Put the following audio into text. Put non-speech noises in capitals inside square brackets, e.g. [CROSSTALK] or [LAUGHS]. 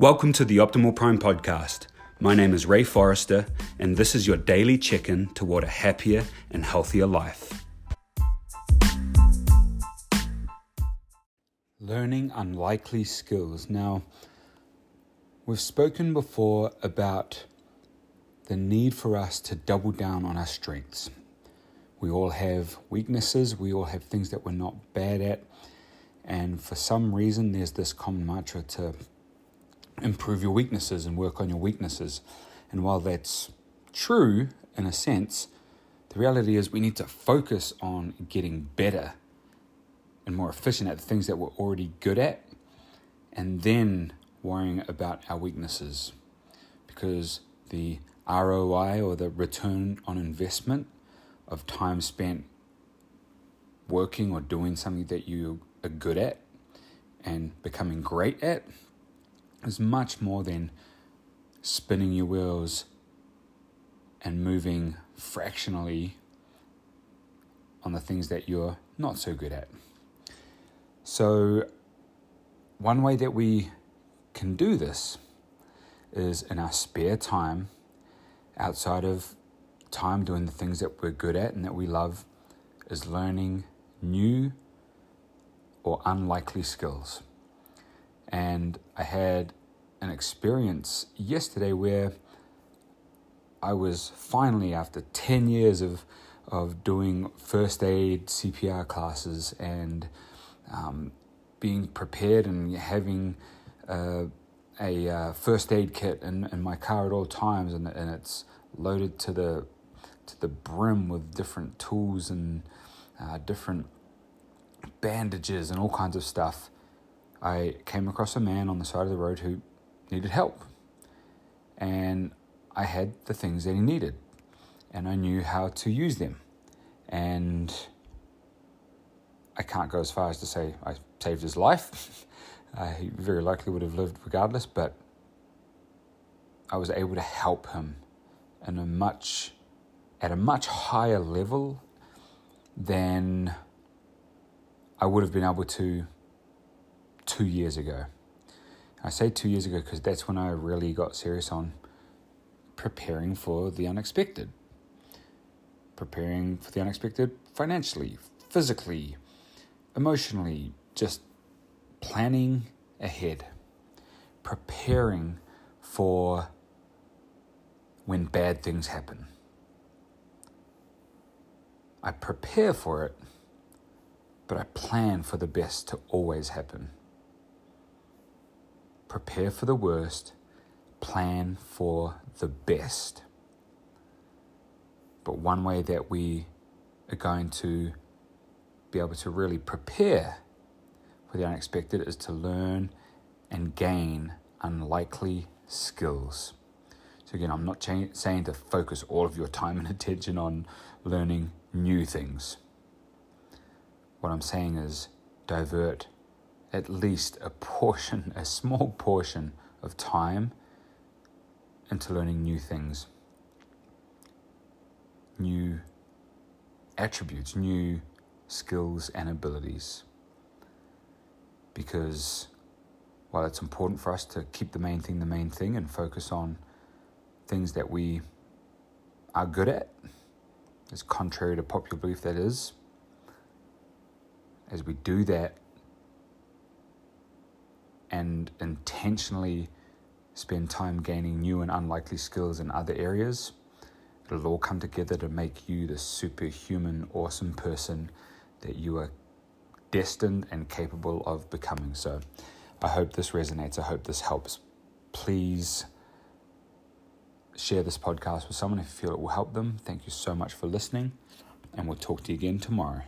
Welcome to the Optimal Prime podcast. My name is Ray Forrester, and this is your daily check in toward a happier and healthier life. Learning unlikely skills. Now, we've spoken before about the need for us to double down on our strengths. We all have weaknesses, we all have things that we're not bad at, and for some reason, there's this common mantra to improve your weaknesses and work on your weaknesses. And while that's true in a sense, the reality is we need to focus on getting better and more efficient at the things that we're already good at and then worrying about our weaknesses because the ROI or the return on investment of time spent working or doing something that you are good at and becoming great at is much more than spinning your wheels and moving fractionally on the things that you're not so good at. So, one way that we can do this is in our spare time, outside of time doing the things that we're good at and that we love, is learning new or unlikely skills. And I had an experience yesterday where I was finally, after 10 years of, of doing first aid CPR classes and um, being prepared and having uh, a uh, first aid kit in, in my car at all times, and, and it's loaded to the to the brim with different tools and uh, different bandages and all kinds of stuff. I came across a man on the side of the road who needed help. And I had the things that he needed, and I knew how to use them. And I can't go as far as to say I saved his life. [LAUGHS] uh, he very likely would have lived regardless, but I was able to help him in a much at a much higher level than I would have been able to two years ago. I say two years ago because that's when I really got serious on preparing for the unexpected. Preparing for the unexpected financially, physically, emotionally, just planning ahead. Preparing for when bad things happen. I prepare for it, but I plan for the best to always happen prepare for the worst, plan for the best. But one way that we are going to be able to really prepare for the unexpected is to learn and gain unlikely skills. So, again, I'm not cha- saying to focus all of your time and [LAUGHS] attention on learning new things. What I'm saying is divert at least a portion, a small portion of time into learning new things, new attributes, new skills and abilities. Because while it's important for us to keep the main thing the main thing and focus on things that we are good at, as contrary to popular belief that is, as we do that, and intentionally spend time gaining new and unlikely skills in other areas, it'll all come together to make you the superhuman, awesome person that you are destined and capable of becoming. So I hope this resonates. I hope this helps. Please share this podcast with someone if you feel it will help them. Thank you so much for listening, and we'll talk to you again tomorrow.